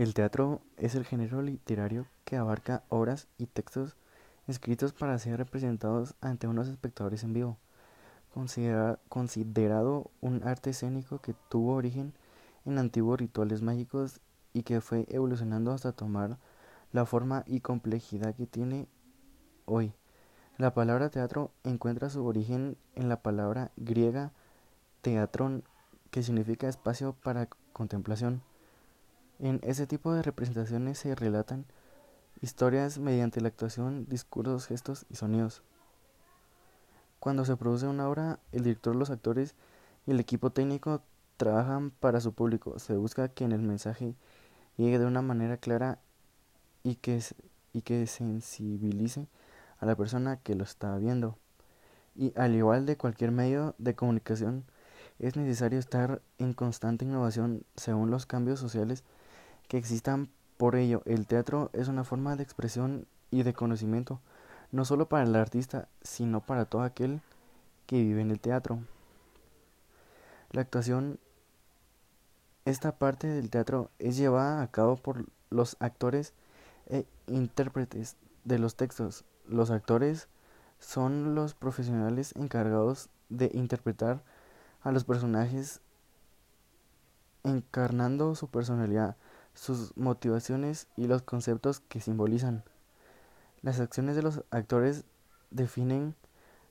El teatro es el género literario que abarca obras y textos escritos para ser representados ante unos espectadores en vivo, considerado un arte escénico que tuvo origen en antiguos rituales mágicos y que fue evolucionando hasta tomar la forma y complejidad que tiene hoy. La palabra teatro encuentra su origen en la palabra griega teatron, que significa espacio para contemplación. En ese tipo de representaciones se relatan historias mediante la actuación, discursos, gestos y sonidos. Cuando se produce una obra, el director, los actores y el equipo técnico trabajan para su público. Se busca que en el mensaje llegue de una manera clara y que, y que sensibilice a la persona que lo está viendo. Y al igual de cualquier medio de comunicación, es necesario estar en constante innovación según los cambios sociales que existan. Por ello, el teatro es una forma de expresión y de conocimiento, no solo para el artista, sino para todo aquel que vive en el teatro. La actuación, esta parte del teatro, es llevada a cabo por los actores e intérpretes de los textos. Los actores son los profesionales encargados de interpretar a los personajes encarnando su personalidad, sus motivaciones y los conceptos que simbolizan. Las acciones de los actores definen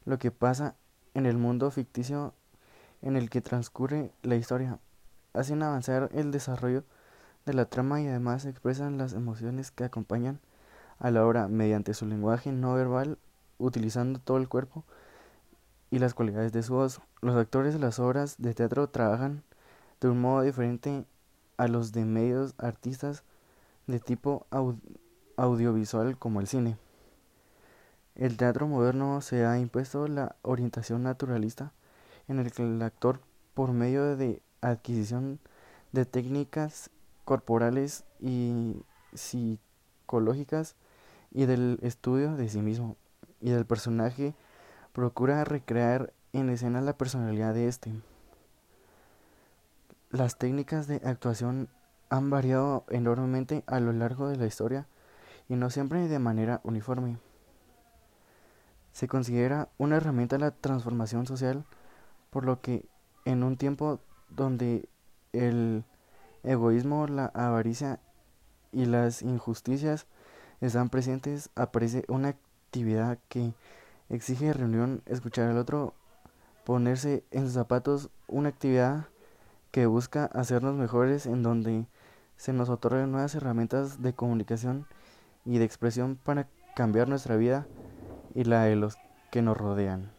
lo que pasa en el mundo ficticio en el que transcurre la historia, hacen avanzar el desarrollo de la trama y además expresan las emociones que acompañan a la obra mediante su lenguaje no verbal, utilizando todo el cuerpo y las cualidades de su voz. Los actores de las obras de teatro trabajan de un modo diferente a los de medios artistas de tipo audiovisual como el cine. El teatro moderno se ha impuesto la orientación naturalista en el que el actor, por medio de adquisición de técnicas corporales y psicológicas y del estudio de sí mismo y del personaje, procura recrear en escena la personalidad de éste. Las técnicas de actuación han variado enormemente a lo largo de la historia y no siempre de manera uniforme. Se considera una herramienta de la transformación social, por lo que en un tiempo donde el egoísmo, la avaricia y las injusticias están presentes, aparece una actividad que exige reunión, escuchar al otro, ponerse en sus zapatos, una actividad que busca hacernos mejores en donde se nos otorgan nuevas herramientas de comunicación y de expresión para cambiar nuestra vida y la de los que nos rodean.